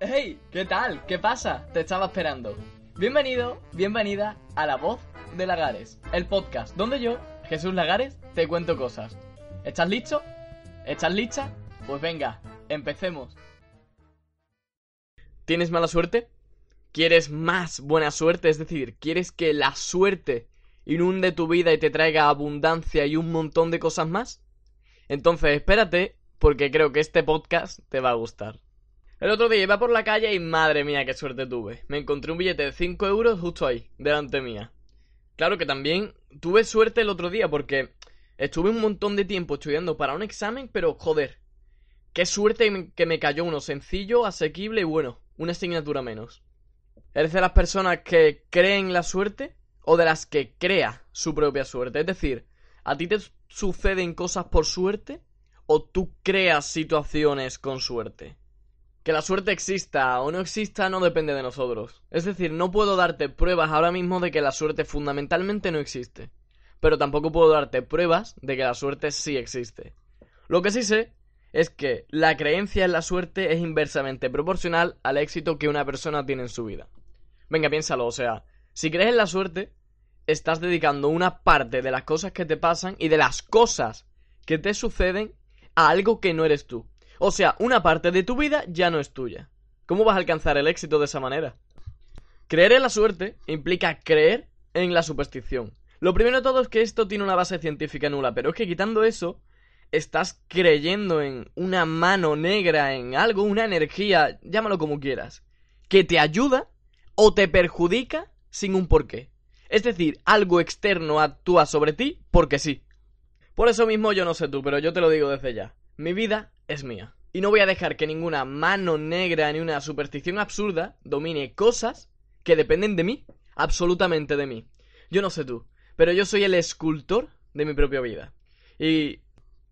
Hey, ¿qué tal? ¿Qué pasa? Te estaba esperando. Bienvenido, bienvenida a La Voz de Lagares, el podcast donde yo, Jesús Lagares, te cuento cosas. ¿Estás listo? ¿Estás lista? Pues venga, empecemos. ¿Tienes mala suerte? ¿Quieres más buena suerte? Es decir, ¿quieres que la suerte inunde tu vida y te traiga abundancia y un montón de cosas más? Entonces espérate, porque creo que este podcast te va a gustar. El otro día iba por la calle y madre mía, qué suerte tuve. Me encontré un billete de 5 euros justo ahí, delante mía. Claro que también tuve suerte el otro día porque estuve un montón de tiempo estudiando para un examen, pero joder, qué suerte que me cayó uno sencillo, asequible y bueno, una asignatura menos. ¿Eres de las personas que creen la suerte o de las que crea su propia suerte? Es decir, ¿a ti te suceden cosas por suerte o tú creas situaciones con suerte? Que la suerte exista o no exista no depende de nosotros. Es decir, no puedo darte pruebas ahora mismo de que la suerte fundamentalmente no existe. Pero tampoco puedo darte pruebas de que la suerte sí existe. Lo que sí sé es que la creencia en la suerte es inversamente proporcional al éxito que una persona tiene en su vida. Venga, piénsalo, o sea, si crees en la suerte, estás dedicando una parte de las cosas que te pasan y de las cosas que te suceden a algo que no eres tú. O sea, una parte de tu vida ya no es tuya. ¿Cómo vas a alcanzar el éxito de esa manera? Creer en la suerte implica creer en la superstición. Lo primero de todo es que esto tiene una base científica nula, pero es que quitando eso, estás creyendo en una mano negra, en algo, una energía, llámalo como quieras, que te ayuda o te perjudica sin un porqué. Es decir, algo externo actúa sobre ti porque sí. Por eso mismo yo no sé tú, pero yo te lo digo desde ya. Mi vida es mía. Y no voy a dejar que ninguna mano negra ni una superstición absurda domine cosas que dependen de mí, absolutamente de mí. Yo no sé tú, pero yo soy el escultor de mi propia vida. Y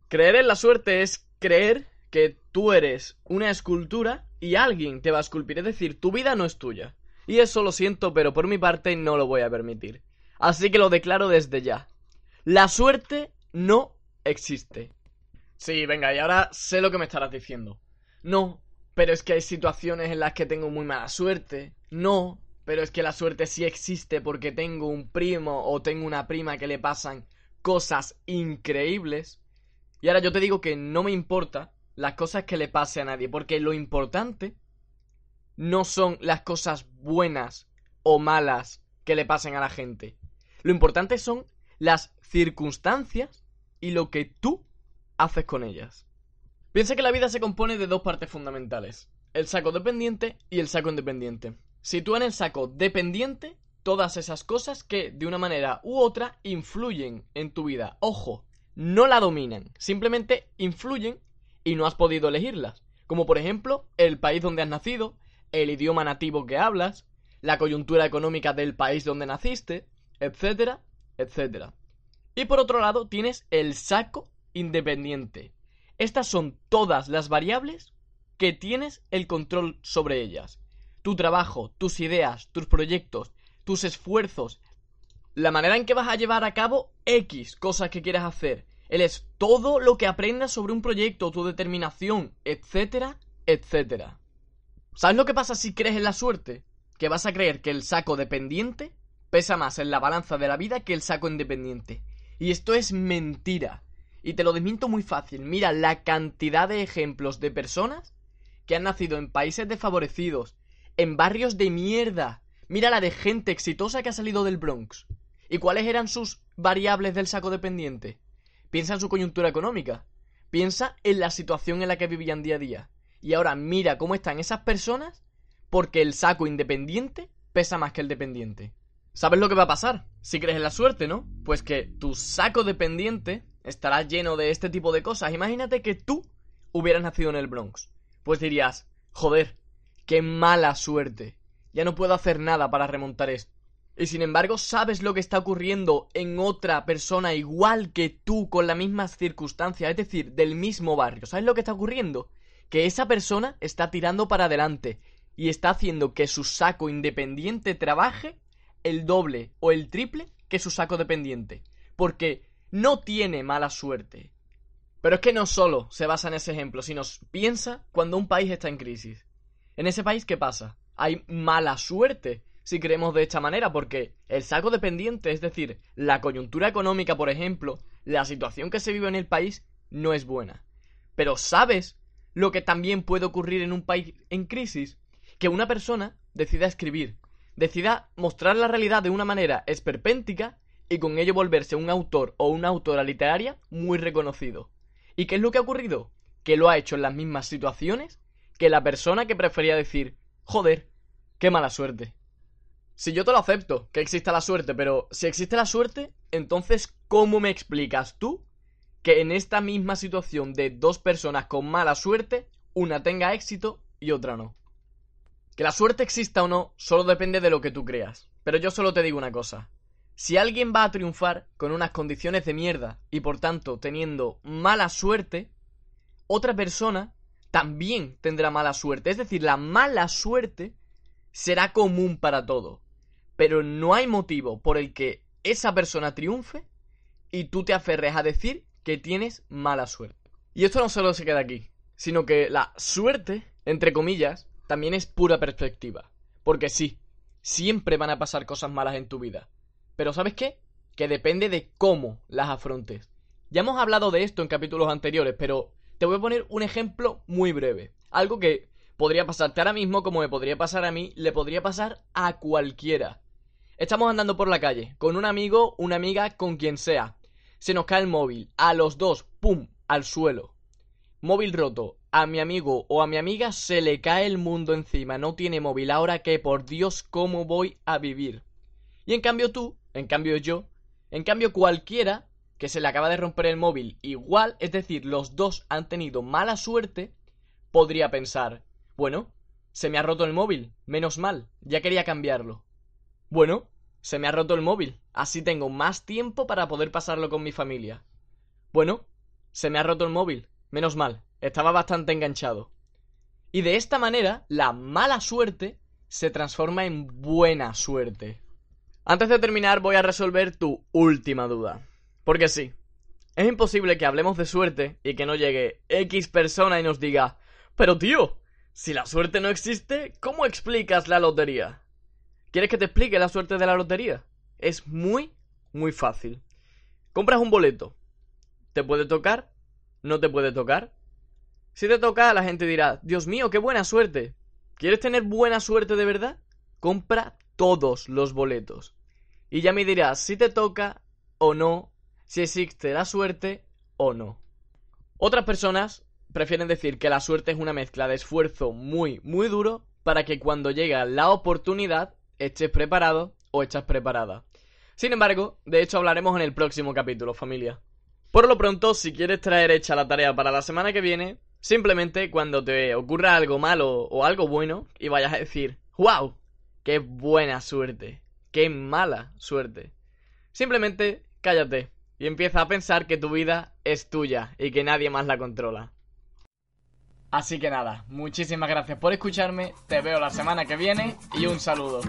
creer en la suerte es creer que tú eres una escultura y alguien te va a esculpir. Es decir, tu vida no es tuya. Y eso lo siento, pero por mi parte no lo voy a permitir. Así que lo declaro desde ya. La suerte no existe. Sí, venga, y ahora sé lo que me estarás diciendo. No, pero es que hay situaciones en las que tengo muy mala suerte. No, pero es que la suerte sí existe porque tengo un primo o tengo una prima que le pasan cosas increíbles. Y ahora yo te digo que no me importa las cosas que le pase a nadie, porque lo importante no son las cosas buenas o malas que le pasen a la gente. Lo importante son las circunstancias y lo que tú haces con ellas. Piensa que la vida se compone de dos partes fundamentales, el saco dependiente y el saco independiente. Sitúa en el saco dependiente todas esas cosas que, de una manera u otra, influyen en tu vida. Ojo, no la dominan, simplemente influyen y no has podido elegirlas. Como por ejemplo, el país donde has nacido, el idioma nativo que hablas, la coyuntura económica del país donde naciste, etcétera, etcétera. Y por otro lado, tienes el saco independiente. Estas son todas las variables que tienes el control sobre ellas. Tu trabajo, tus ideas, tus proyectos, tus esfuerzos, la manera en que vas a llevar a cabo X cosas que quieras hacer. Él es todo lo que aprendas sobre un proyecto, tu determinación, etcétera, etcétera. ¿Sabes lo que pasa si crees en la suerte? Que vas a creer que el saco dependiente pesa más en la balanza de la vida que el saco independiente. Y esto es mentira. Y te lo desmiento muy fácil. Mira la cantidad de ejemplos de personas que han nacido en países desfavorecidos, en barrios de mierda. Mira la de gente exitosa que ha salido del Bronx. ¿Y cuáles eran sus variables del saco dependiente? Piensa en su coyuntura económica. Piensa en la situación en la que vivían día a día. Y ahora mira cómo están esas personas porque el saco independiente pesa más que el dependiente. ¿Sabes lo que va a pasar? Si crees en la suerte, ¿no? Pues que tu saco dependiente estará lleno de este tipo de cosas. Imagínate que tú hubieras nacido en el Bronx. Pues dirías, joder, qué mala suerte. Ya no puedo hacer nada para remontar esto. Y sin embargo, sabes lo que está ocurriendo en otra persona igual que tú, con las mismas circunstancias, es decir, del mismo barrio. ¿Sabes lo que está ocurriendo? Que esa persona está tirando para adelante y está haciendo que su saco independiente trabaje el doble o el triple que su saco dependiente. Porque no tiene mala suerte. Pero es que no solo se basa en ese ejemplo, sino piensa cuando un país está en crisis. En ese país, ¿qué pasa? Hay mala suerte, si creemos de esta manera, porque el saco dependiente, es decir, la coyuntura económica, por ejemplo, la situación que se vive en el país, no es buena. Pero ¿sabes lo que también puede ocurrir en un país en crisis? Que una persona decida escribir, decida mostrar la realidad de una manera esperpéntica y con ello volverse un autor o una autora literaria muy reconocido. ¿Y qué es lo que ha ocurrido? Que lo ha hecho en las mismas situaciones que la persona que prefería decir, joder, qué mala suerte. Si yo te lo acepto, que exista la suerte, pero si existe la suerte, entonces ¿cómo me explicas tú que en esta misma situación de dos personas con mala suerte, una tenga éxito y otra no? Que la suerte exista o no, solo depende de lo que tú creas. Pero yo solo te digo una cosa. Si alguien va a triunfar con unas condiciones de mierda y por tanto teniendo mala suerte, otra persona también tendrá mala suerte. Es decir, la mala suerte será común para todo. Pero no hay motivo por el que esa persona triunfe y tú te aferres a decir que tienes mala suerte. Y esto no solo se queda aquí, sino que la suerte, entre comillas, también es pura perspectiva. Porque sí, siempre van a pasar cosas malas en tu vida. Pero ¿sabes qué? Que depende de cómo las afrontes. Ya hemos hablado de esto en capítulos anteriores, pero te voy a poner un ejemplo muy breve. Algo que podría pasarte ahora mismo como me podría pasar a mí, le podría pasar a cualquiera. Estamos andando por la calle, con un amigo, una amiga, con quien sea. Se nos cae el móvil, a los dos, ¡pum!, al suelo. Móvil roto, a mi amigo o a mi amiga se le cae el mundo encima, no tiene móvil, ahora que por Dios, ¿cómo voy a vivir? Y en cambio tú, en cambio yo, en cambio cualquiera que se le acaba de romper el móvil igual, es decir, los dos han tenido mala suerte, podría pensar, bueno, se me ha roto el móvil, menos mal, ya quería cambiarlo. Bueno, se me ha roto el móvil, así tengo más tiempo para poder pasarlo con mi familia. Bueno, se me ha roto el móvil, menos mal, estaba bastante enganchado. Y de esta manera, la mala suerte se transforma en buena suerte. Antes de terminar, voy a resolver tu última duda. Porque sí, es imposible que hablemos de suerte y que no llegue X persona y nos diga, pero tío, si la suerte no existe, ¿cómo explicas la lotería? ¿Quieres que te explique la suerte de la lotería? Es muy, muy fácil. Compras un boleto. ¿Te puede tocar? ¿No te puede tocar? Si te toca, la gente dirá, Dios mío, qué buena suerte. ¿Quieres tener buena suerte de verdad? Compra todos los boletos. Y ya me dirás si te toca o no, si existe la suerte o no. Otras personas prefieren decir que la suerte es una mezcla de esfuerzo muy, muy duro para que cuando llega la oportunidad estés preparado o estás preparada. Sin embargo, de hecho hablaremos en el próximo capítulo, familia. Por lo pronto, si quieres traer hecha la tarea para la semana que viene, simplemente cuando te ocurra algo malo o algo bueno y vayas a decir, ¡Wow! ¡Qué buena suerte! ¡Qué mala suerte! Simplemente cállate y empieza a pensar que tu vida es tuya y que nadie más la controla. Así que nada, muchísimas gracias por escucharme, te veo la semana que viene y un saludo.